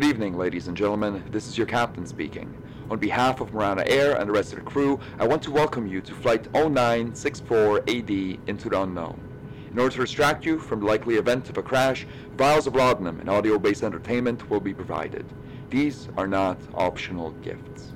Good evening, ladies and gentlemen. This is your captain speaking. On behalf of Marana Air and the rest of the crew, I want to welcome you to Flight 0964 AD into the unknown. In order to distract you from the likely event of a crash, vials of laudanum and audio-based entertainment will be provided. These are not optional gifts.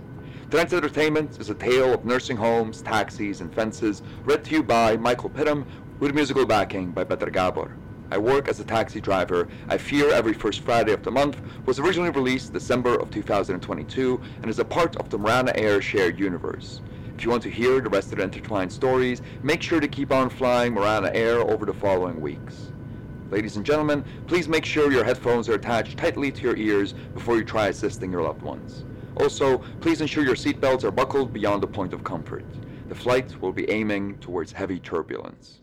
Tonight's entertainment is a tale of nursing homes, taxis, and fences, read to you by Michael Pittham, with musical backing by Peter Gabor. I work as a taxi driver. I Fear Every First Friday of the Month was originally released December of 2022 and is a part of the Marana Air shared universe. If you want to hear the rest of the intertwined stories, make sure to keep on flying Marana Air over the following weeks. Ladies and gentlemen, please make sure your headphones are attached tightly to your ears before you try assisting your loved ones. Also, please ensure your seatbelts are buckled beyond the point of comfort. The flight will be aiming towards heavy turbulence.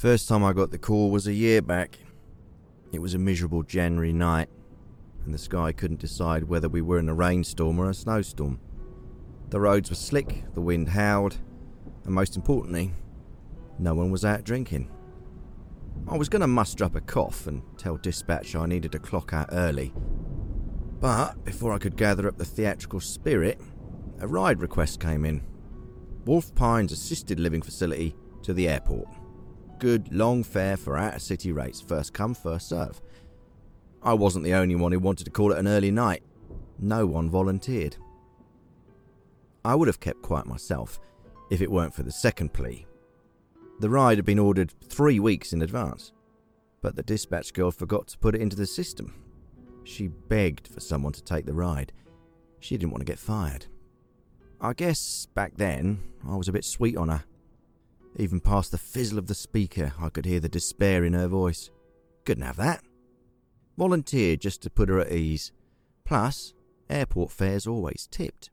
First time I got the call was a year back. It was a miserable January night, and the sky couldn't decide whether we were in a rainstorm or a snowstorm. The roads were slick, the wind howled, and most importantly, no one was out drinking. I was going to muster up a cough and tell dispatch I needed to clock out early. But before I could gather up the theatrical spirit, a ride request came in. Wolf Pines Assisted Living Facility to the airport good long fare for out of city rates, first come, first serve. I wasn't the only one who wanted to call it an early night. No one volunteered. I would have kept quiet myself if it weren't for the second plea. The ride had been ordered three weeks in advance, but the dispatch girl forgot to put it into the system. She begged for someone to take the ride. She didn't want to get fired. I guess back then I was a bit sweet on her. Even past the fizzle of the speaker, I could hear the despair in her voice. Couldn't have that. Volunteered just to put her at ease. Plus, airport fares always tipped.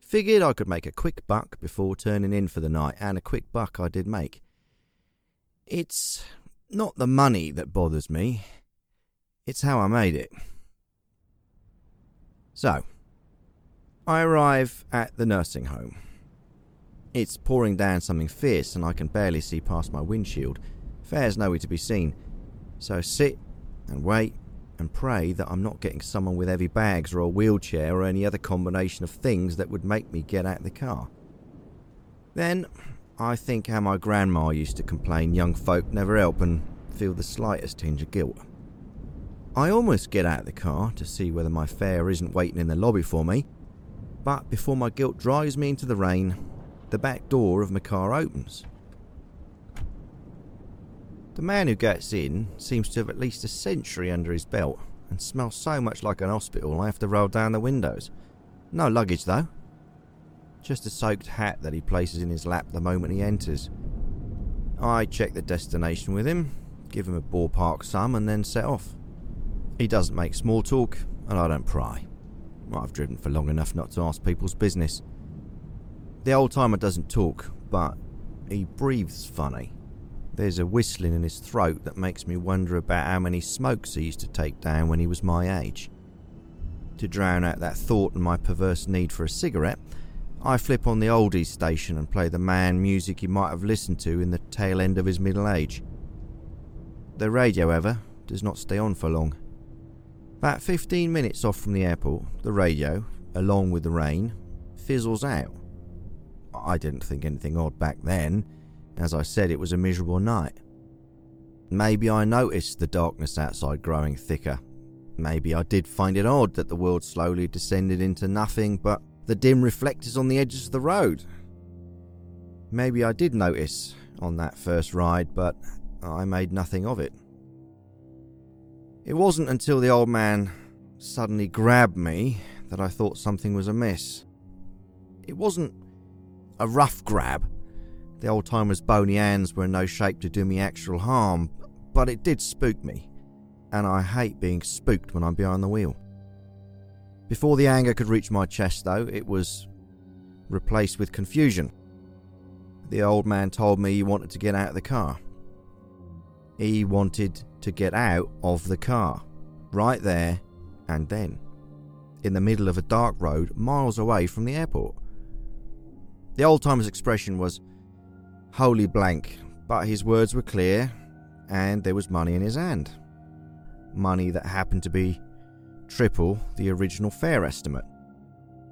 Figured I could make a quick buck before turning in for the night, and a quick buck I did make. It's not the money that bothers me, it's how I made it. So, I arrive at the nursing home. It's pouring down something fierce and I can barely see past my windshield. Fare's nowhere to be seen. So sit and wait and pray that I'm not getting someone with heavy bags or a wheelchair or any other combination of things that would make me get out of the car. Then I think how my grandma used to complain young folk never help and feel the slightest tinge of guilt. I almost get out of the car to see whether my fare isn't waiting in the lobby for me, but before my guilt drives me into the rain, the back door of my car opens. The man who gets in seems to have at least a century under his belt and smells so much like an hospital I have to roll down the windows. No luggage though. Just a soaked hat that he places in his lap the moment he enters. I check the destination with him, give him a ballpark sum, and then set off. He doesn't make small talk, and I don't pry. I've driven for long enough not to ask people's business. The old timer doesn't talk, but he breathes funny. There's a whistling in his throat that makes me wonder about how many smokes he used to take down when he was my age. To drown out that thought and my perverse need for a cigarette, I flip on the oldies station and play the man music he might have listened to in the tail end of his middle age. The radio, however, does not stay on for long. About 15 minutes off from the airport, the radio, along with the rain, fizzles out. I didn't think anything odd back then. As I said, it was a miserable night. Maybe I noticed the darkness outside growing thicker. Maybe I did find it odd that the world slowly descended into nothing but the dim reflectors on the edges of the road. Maybe I did notice on that first ride, but I made nothing of it. It wasn't until the old man suddenly grabbed me that I thought something was amiss. It wasn't a rough grab. The old timer's bony hands were in no shape to do me actual harm, but it did spook me, and I hate being spooked when I'm behind the wheel. Before the anger could reach my chest, though, it was replaced with confusion. The old man told me he wanted to get out of the car. He wanted to get out of the car, right there and then, in the middle of a dark road miles away from the airport. The old timer's expression was wholly blank, But his words were clear, and there was money in his hand. Money that happened to be triple the original fare estimate.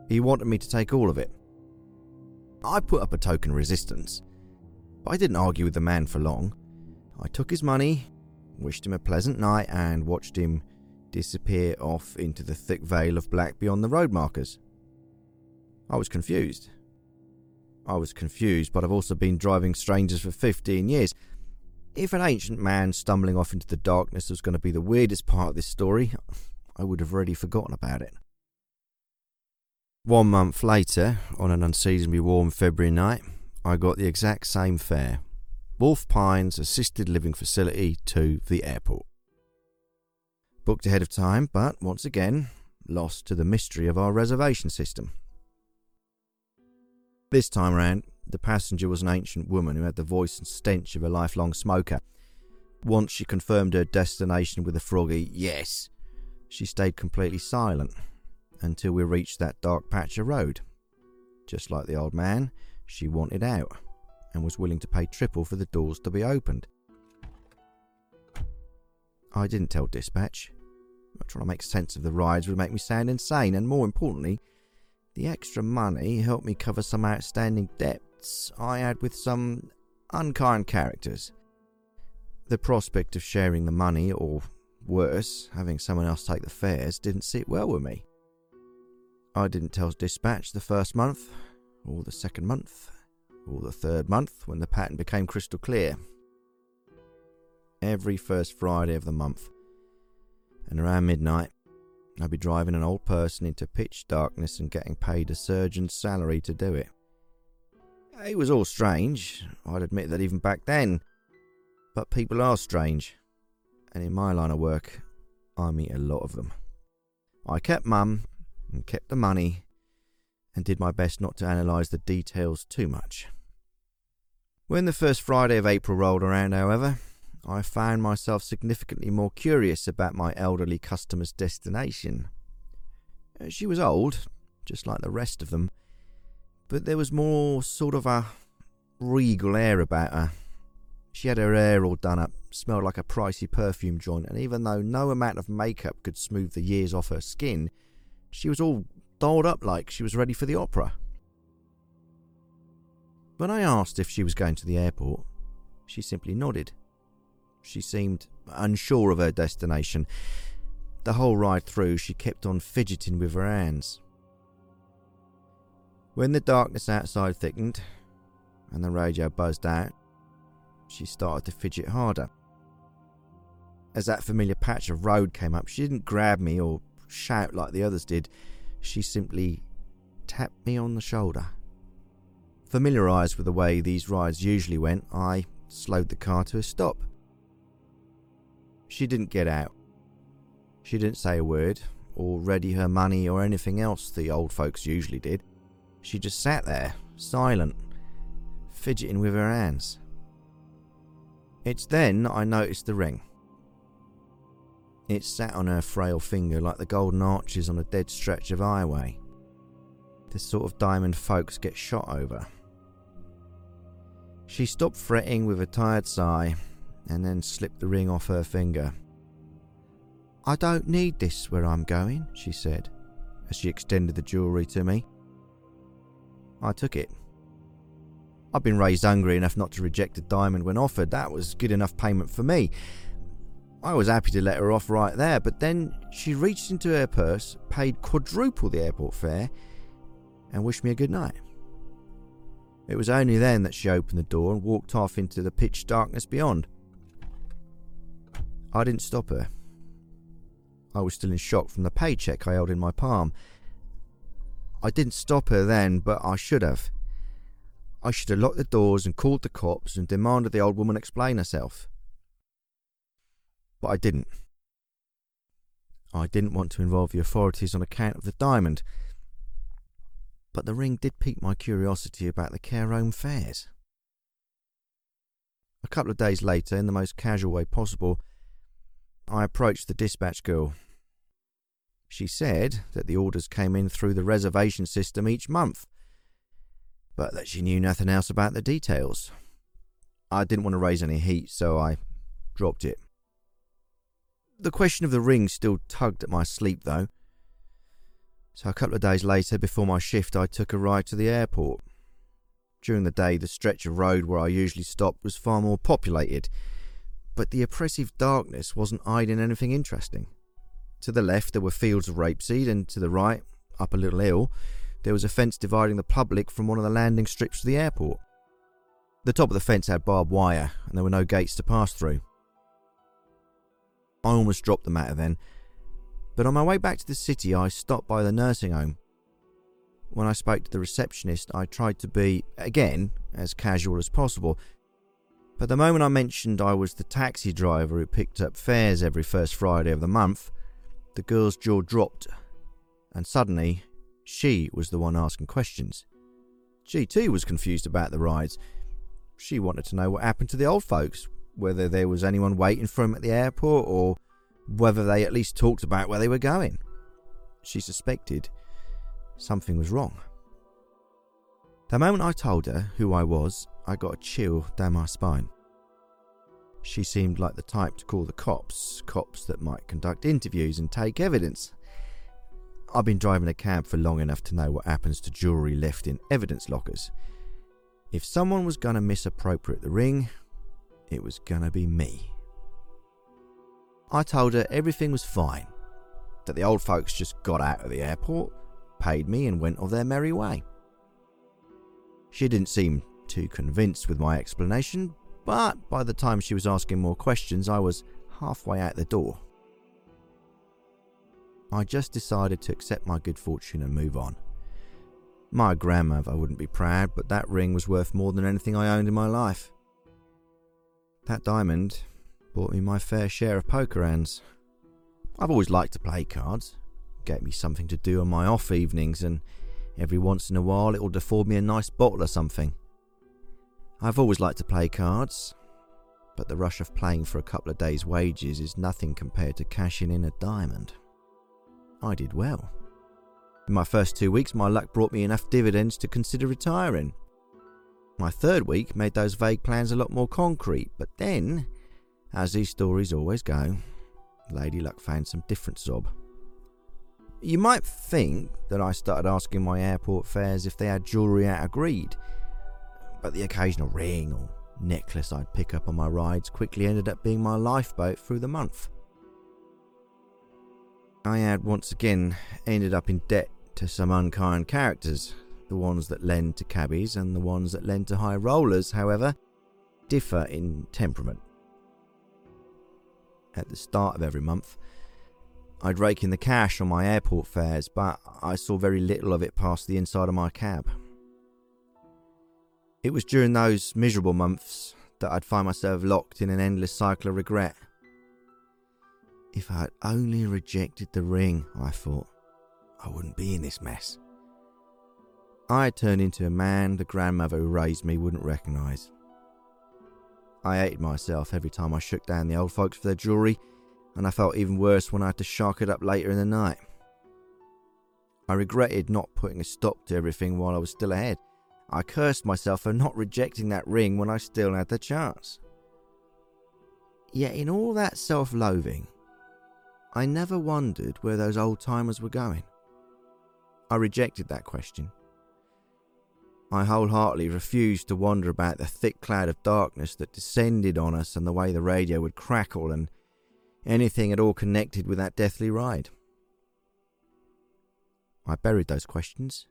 He wanted me to take all of it. I put up a token resistance, but I didn't argue with the man for long. I took his money, wished him a pleasant night, and watched him disappear off into the thick veil of black beyond the road markers. I was confused. I was confused, but I've also been driving strangers for 15 years. If an ancient man stumbling off into the darkness was going to be the weirdest part of this story, I would have already forgotten about it. One month later, on an unseasonably warm February night, I got the exact same fare Wolf Pines Assisted Living Facility to the airport. Booked ahead of time, but once again, lost to the mystery of our reservation system. This time round, the passenger was an ancient woman who had the voice and stench of a lifelong smoker. Once she confirmed her destination with a froggy yes, she stayed completely silent until we reached that dark patch of road. Just like the old man, she wanted out and was willing to pay triple for the doors to be opened. I didn't tell dispatch. Trying to make sense of the rides would make me sound insane, and more importantly, the extra money helped me cover some outstanding debts I had with some unkind characters. The prospect of sharing the money, or worse, having someone else take the fares, didn't sit well with me. I didn't tell dispatch the first month, or the second month, or the third month when the pattern became crystal clear. Every first Friday of the month, and around midnight, I'd be driving an old person into pitch darkness and getting paid a surgeon's salary to do it. It was all strange, I'd admit that even back then. But people are strange, and in my line of work, I meet a lot of them. I kept mum and kept the money and did my best not to analyse the details too much. When the first Friday of April rolled around, however, I found myself significantly more curious about my elderly customer's destination. Uh, she was old, just like the rest of them, but there was more sort of a regal air about her. She had her hair all done up, smelled like a pricey perfume joint, and even though no amount of makeup could smooth the years off her skin, she was all dolled up like she was ready for the opera. When I asked if she was going to the airport, she simply nodded. She seemed unsure of her destination. The whole ride through, she kept on fidgeting with her hands. When the darkness outside thickened and the radio buzzed out, she started to fidget harder. As that familiar patch of road came up, she didn't grab me or shout like the others did. She simply tapped me on the shoulder. Familiarised with the way these rides usually went, I slowed the car to a stop. She didn't get out. She didn't say a word, or ready her money, or anything else the old folks usually did. She just sat there, silent, fidgeting with her hands. It's then I noticed the ring. It sat on her frail finger like the golden arches on a dead stretch of highway. The sort of diamond folks get shot over. She stopped fretting with a tired sigh and then slipped the ring off her finger. I don't need this where I'm going, she said, as she extended the jewellery to me. I took it. I'd been raised hungry enough not to reject a diamond when offered. That was good enough payment for me. I was happy to let her off right there, but then she reached into her purse, paid quadruple the airport fare, and wished me a good night. It was only then that she opened the door and walked off into the pitch darkness beyond. I didn't stop her. I was still in shock from the paycheck I held in my palm. I didn't stop her then, but I should have. I should have locked the doors and called the cops and demanded the old woman explain herself. But I didn't. I didn't want to involve the authorities on account of the diamond. But the ring did pique my curiosity about the care home fares. A couple of days later, in the most casual way possible, I approached the dispatch girl. She said that the orders came in through the reservation system each month, but that she knew nothing else about the details. I didn't want to raise any heat, so I dropped it. The question of the ring still tugged at my sleep, though. So a couple of days later, before my shift, I took a ride to the airport. During the day, the stretch of road where I usually stopped was far more populated, but the oppressive darkness wasn't hiding anything interesting. To the left, there were fields of rapeseed, and to the right, up a little hill, there was a fence dividing the public from one of the landing strips of the airport. The top of the fence had barbed wire, and there were no gates to pass through. I almost dropped the matter then, but on my way back to the city, I stopped by the nursing home. When I spoke to the receptionist, I tried to be, again, as casual as possible. But the moment I mentioned I was the taxi driver who picked up fares every first Friday of the month, the girl's jaw dropped, and suddenly she was the one asking questions. She too was confused about the rides. She wanted to know what happened to the old folks, whether there was anyone waiting for them at the airport or whether they at least talked about where they were going. She suspected something was wrong. The moment I told her who I was, I got a chill down my spine. She seemed like the type to call the cops, cops that might conduct interviews and take evidence. I've been driving a cab for long enough to know what happens to jewellery left in evidence lockers. If someone was going to misappropriate the ring, it was going to be me. I told her everything was fine, that the old folks just got out of the airport, paid me, and went of their merry way. She didn't seem too convinced with my explanation, but by the time she was asking more questions, I was halfway out the door. I just decided to accept my good fortune and move on. My grandmother wouldn't be proud, but that ring was worth more than anything I owned in my life. That diamond bought me my fair share of poker hands. I've always liked to play cards. It gave me something to do on my off evenings, and every once in a while it will afford me a nice bottle or something. I've always liked to play cards, but the rush of playing for a couple of days' wages is nothing compared to cashing in a diamond. I did well. In my first two weeks, my luck brought me enough dividends to consider retiring. My third week made those vague plans a lot more concrete, but then, as these stories always go, Lady Luck found some different zob. You might think that I started asking my airport fares if they had jewellery out of greed, but the occasional ring or necklace I'd pick up on my rides quickly ended up being my lifeboat through the month. I had once again ended up in debt to some unkind characters. The ones that lend to cabbies and the ones that lend to high rollers, however, differ in temperament. At the start of every month, I'd rake in the cash on my airport fares, but I saw very little of it pass the inside of my cab. It was during those miserable months that I'd find myself locked in an endless cycle of regret. If I had only rejected the ring, I thought, I wouldn't be in this mess. I had turned into a man the grandmother who raised me wouldn't recognise. I hated myself every time I shook down the old folks for their jewellery, and I felt even worse when I had to shark it up later in the night. I regretted not putting a stop to everything while I was still ahead. I cursed myself for not rejecting that ring when I still had the chance. Yet, in all that self loathing, I never wondered where those old timers were going. I rejected that question. I wholeheartedly refused to wonder about the thick cloud of darkness that descended on us and the way the radio would crackle and anything at all connected with that deathly ride. I buried those questions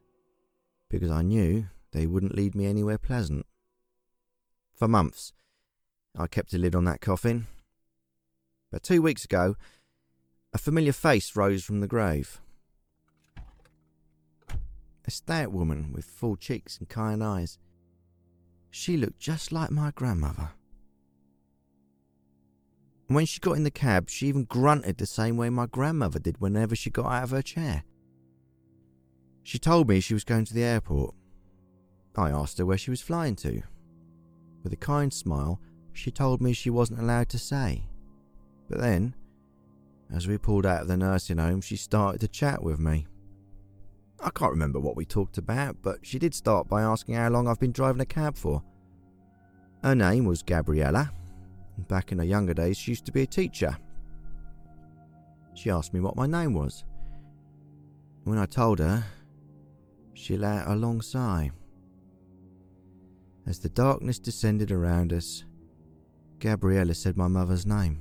because I knew they wouldn't lead me anywhere pleasant. For months, I kept a lid on that coffin. But two weeks ago, a familiar face rose from the grave. A stout woman with full cheeks and kind eyes. She looked just like my grandmother. And when she got in the cab, she even grunted the same way my grandmother did whenever she got out of her chair. She told me she was going to the airport. I asked her where she was flying to. With a kind smile, she told me she wasn't allowed to say. But then, as we pulled out of the nursing home, she started to chat with me. I can't remember what we talked about, but she did start by asking how long I've been driving a cab for. Her name was Gabriella. Back in her younger days, she used to be a teacher. She asked me what my name was. When I told her, she let out a long sigh. As the darkness descended around us, Gabriella said my mother's name.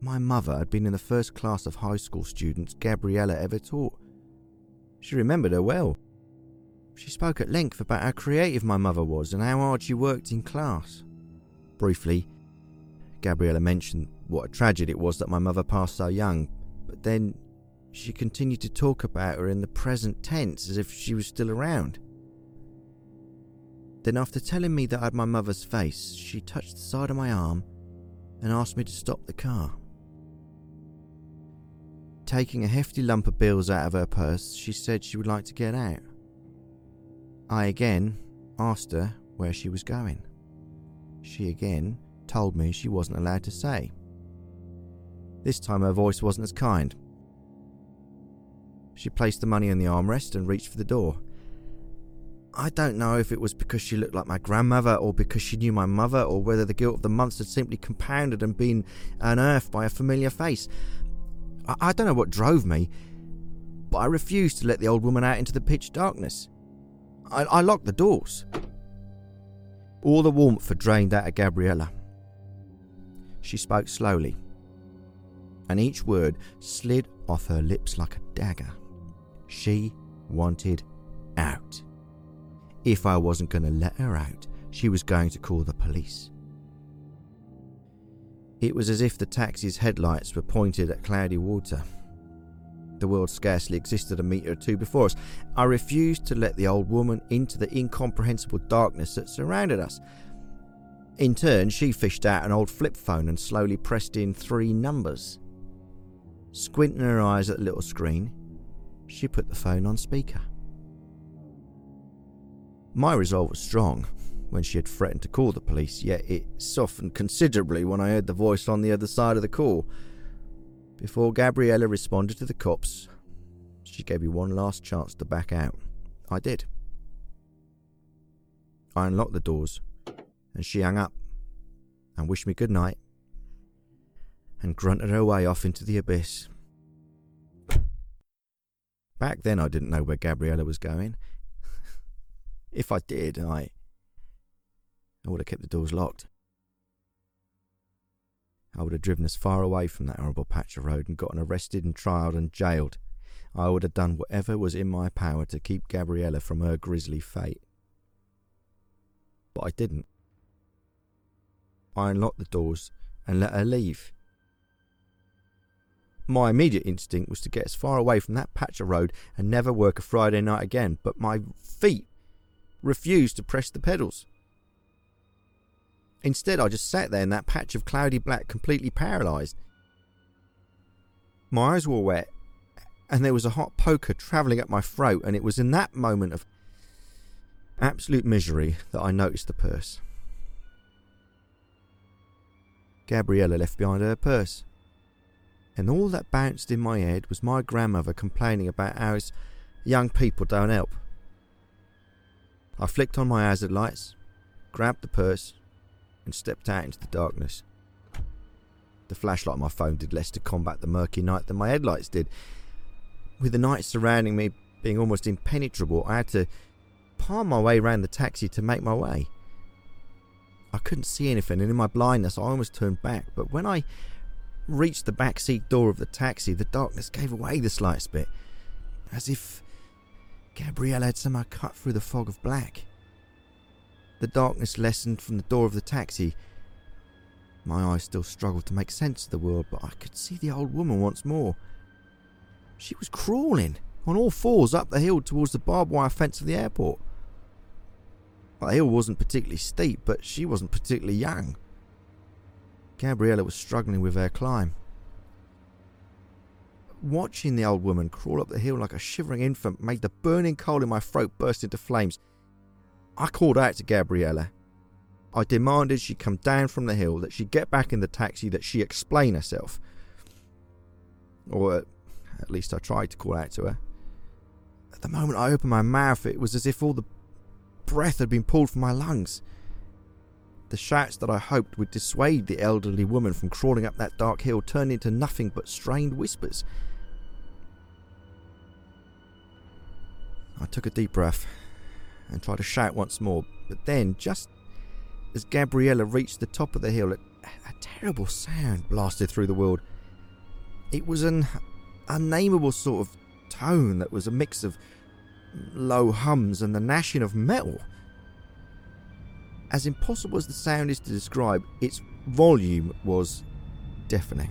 My mother had been in the first class of high school students Gabriella ever taught. She remembered her well. She spoke at length about how creative my mother was and how hard she worked in class. Briefly, Gabriella mentioned what a tragedy it was that my mother passed so young, but then she continued to talk about her in the present tense as if she was still around. Then, after telling me that I had my mother's face, she touched the side of my arm and asked me to stop the car. Taking a hefty lump of bills out of her purse, she said she would like to get out. I again asked her where she was going. She again told me she wasn't allowed to say. This time her voice wasn't as kind. She placed the money in the armrest and reached for the door. I don't know if it was because she looked like my grandmother or because she knew my mother or whether the guilt of the months had simply compounded and been unearthed by a familiar face. I, I don't know what drove me, but I refused to let the old woman out into the pitch darkness. I, I locked the doors. All the warmth had drained out of Gabriella. She spoke slowly, and each word slid off her lips like a dagger. She wanted out. If I wasn't going to let her out, she was going to call the police. It was as if the taxi's headlights were pointed at cloudy water. The world scarcely existed a metre or two before us. I refused to let the old woman into the incomprehensible darkness that surrounded us. In turn, she fished out an old flip phone and slowly pressed in three numbers. Squinting her eyes at the little screen, she put the phone on speaker. My resolve was strong when she had threatened to call the police, yet it softened considerably when I heard the voice on the other side of the call. Before Gabriella responded to the cops, she gave me one last chance to back out. I did. I unlocked the doors, and she hung up and wished me good night and grunted her way off into the abyss. Back then, I didn't know where Gabriella was going. If I did, I. I would have kept the doors locked. I would have driven as far away from that horrible patch of road and gotten arrested and tried and jailed. I would have done whatever was in my power to keep Gabriella from her grisly fate. But I didn't. I unlocked the doors and let her leave. My immediate instinct was to get as far away from that patch of road and never work a Friday night again, but my feet refused to press the pedals. Instead, I just sat there in that patch of cloudy black, completely paralysed. My eyes were wet, and there was a hot poker travelling up my throat, and it was in that moment of absolute misery that I noticed the purse. Gabriella left behind her purse and all that bounced in my head was my grandmother complaining about how young people don't help. I flicked on my hazard lights, grabbed the purse, and stepped out into the darkness. The flashlight on my phone did less to combat the murky night than my headlights did. With the night surrounding me being almost impenetrable, I had to palm my way round the taxi to make my way. I couldn't see anything, and in my blindness, I almost turned back. But when I reached the back seat door of the taxi, the darkness gave away the slightest bit, as if Gabriella had somehow cut through the fog of black. The darkness lessened from the door of the taxi. My eyes still struggled to make sense of the world, but I could see the old woman once more. She was crawling on all fours up the hill towards the barbed wire fence of the airport. The hill wasn't particularly steep, but she wasn't particularly young. Gabriella was struggling with her climb. Watching the old woman crawl up the hill like a shivering infant made the burning coal in my throat burst into flames. I called out to Gabriella. I demanded she come down from the hill, that she get back in the taxi, that she explain herself. Or at least I tried to call out to her. At the moment I opened my mouth, it was as if all the breath had been pulled from my lungs. The shouts that I hoped would dissuade the elderly woman from crawling up that dark hill turned into nothing but strained whispers. I took a deep breath and tried to shout once more, but then, just as Gabriella reached the top of the hill, a, a terrible sound blasted through the world. It was an unnameable sort of tone that was a mix of low hums and the gnashing of metal. As impossible as the sound is to describe, its volume was deafening.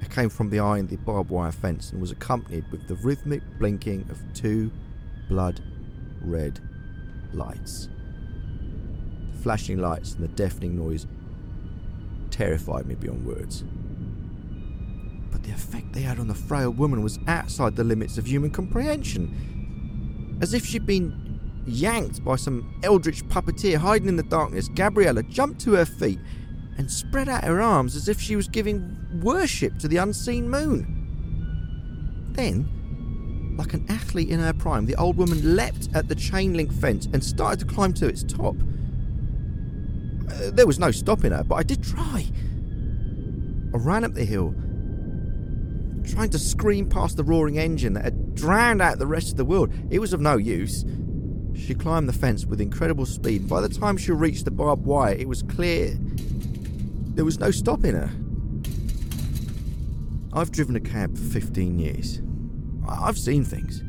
It came from behind the barbed wire fence and was accompanied with the rhythmic blinking of two blood red lights. The flashing lights and the deafening noise terrified me beyond words. But the effect they had on the frail woman was outside the limits of human comprehension. As if she'd been yanked by some eldritch puppeteer hiding in the darkness, Gabriella jumped to her feet and spread out her arms as if she was giving worship to the unseen moon. Then, like an athlete in her prime, the old woman leapt at the chain link fence and started to climb to its top. Uh, there was no stopping her, but I did try. I ran up the hill, trying to scream past the roaring engine that had drowned out the rest of the world. It was of no use. She climbed the fence with incredible speed. By the time she reached the barbed wire, it was clear there was no stopping her. I've driven a cab for 15 years. I've seen things.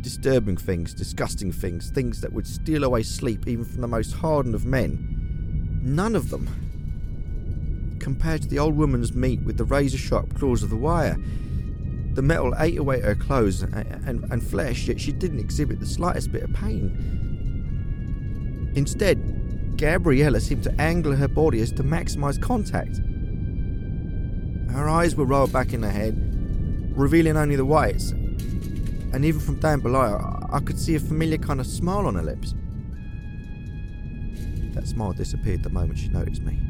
Disturbing things, disgusting things, things that would steal away sleep even from the most hardened of men. None of them compared to the old woman's meat with the razor sharp claws of the wire. The metal ate away her clothes and, and, and flesh, yet she didn't exhibit the slightest bit of pain. Instead, Gabriella seemed to angle her body as to maximize contact. Her eyes were rolled back in her head, revealing only the whites, and even from down below, I, could see a familiar kind of smile on her lips. That smile disappeared the moment she noticed me,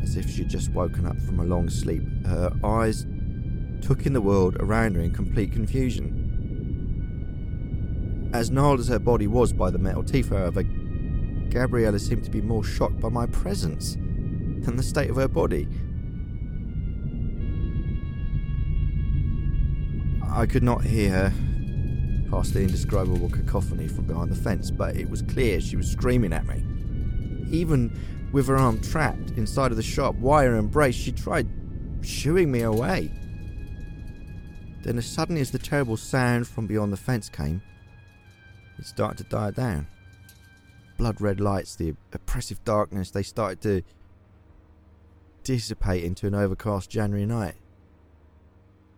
as if she'd just woken up from a long sleep. Her eyes took in the world around her in complete confusion. As gnarled as her body was by the metal teeth, however, Gabriella seemed to be more shocked by my presence than the state of her body. I could not hear her past the indescribable cacophony from behind the fence, but it was clear she was screaming at me. Even with her arm trapped inside of the sharp wire embrace, she tried shooing me away. Then, as suddenly as the terrible sound from beyond the fence came, it started to die down. Blood red lights, the oppressive darkness, they started to dissipate into an overcast January night.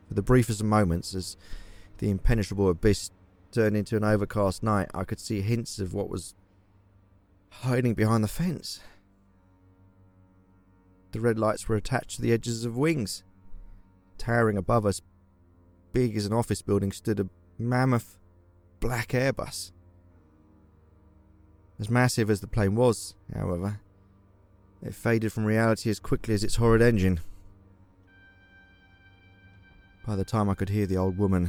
For the briefest of moments, as the impenetrable abyss turned into an overcast night, I could see hints of what was hiding behind the fence. The red lights were attached to the edges of wings. Towering above us, big as an office building, stood a mammoth black Airbus. As massive as the plane was, however, it faded from reality as quickly as its horrid engine. By the time I could hear the old woman,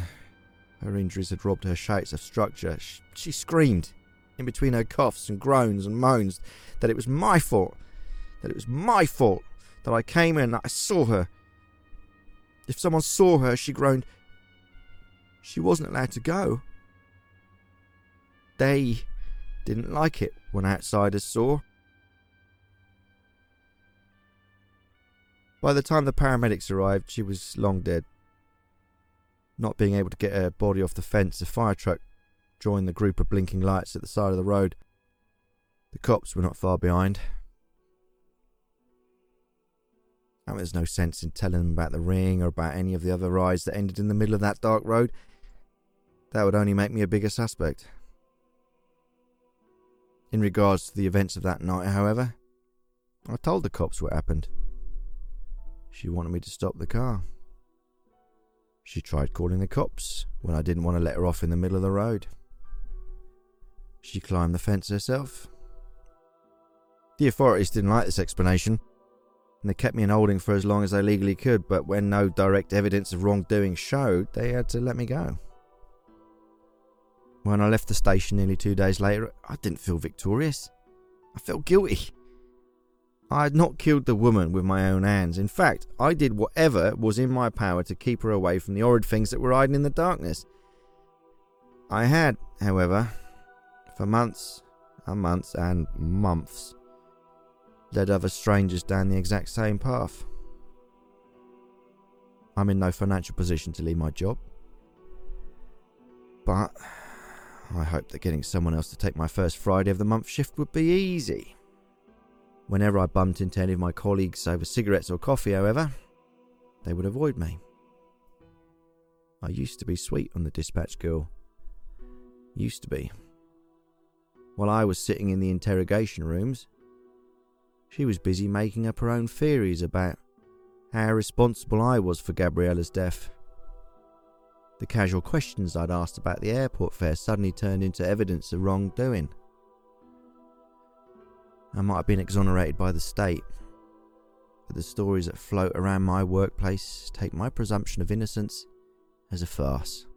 her injuries had robbed her shouts of structure. She, she screamed, in between her coughs and groans and moans, that it was my fault, that it was my fault, that I came in, that I saw her. If someone saw her, she groaned, she wasn't allowed to go. They didn't like it when outsiders saw. By the time the paramedics arrived, she was long dead. Not being able to get her body off the fence, a fire truck joined the group of blinking lights at the side of the road. The cops were not far behind. And there's no sense in telling them about the ring or about any of the other rides that ended in the middle of that dark road. That would only make me a bigger suspect. In regards to the events of that night, however, I told the cops what happened. She wanted me to stop the car. She tried calling the cops when I didn't want to let her off in the middle of the road. She climbed the fence herself. The authorities didn't like this explanation, and they kept me in holding for as long as they legally could, but when no direct evidence of wrongdoing showed, they had to let me go. When I left the station nearly two days later, I didn't feel victorious. I felt guilty. I had not killed the woman with my own hands. In fact, I did whatever was in my power to keep her away from the horrid things that were hiding in the darkness. I had, however, for months and months and months, led other strangers down the exact same path. I'm in no financial position to leave my job. But I hoped that getting someone else to take my first Friday of the month shift would be easy. Whenever I bumped into any of my colleagues over cigarettes or coffee, however, they would avoid me. I used to be sweet on the dispatch girl. Used to be. While I was sitting in the interrogation rooms, she was busy making up her own theories about how responsible I was for Gabriella's death. The casual questions I'd asked about the airport fare suddenly turned into evidence of wrongdoing. I might have been exonerated by the state, but the stories that float around my workplace take my presumption of innocence as a farce.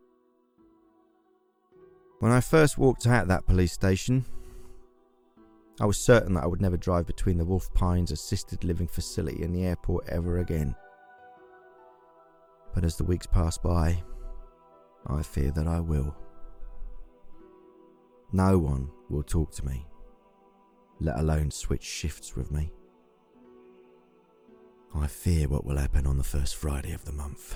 When I first walked out that police station, I was certain that I would never drive between the Wolf Pines assisted living facility and the airport ever again. But as the weeks passed by, I fear that I will. No one will talk to me, let alone switch shifts with me. I fear what will happen on the first Friday of the month.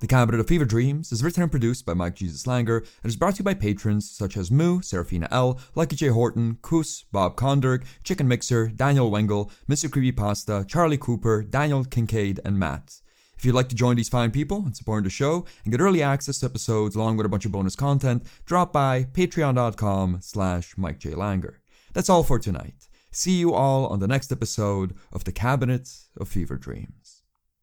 The Cabinet of Fever Dreams is written and produced by Mike Jesus Langer and is brought to you by patrons such as Moo, Serafina L, Lucky J. Horton, Kus, Bob Konderg, Chicken Mixer, Daniel Wengel, Mr. Creepy Pasta, Charlie Cooper, Daniel Kincaid, and Matt. If you'd like to join these fine people and support the show and get early access to episodes along with a bunch of bonus content, drop by patreon.com slash Mike J. Langer. That's all for tonight. See you all on the next episode of The Cabinet of Fever Dreams.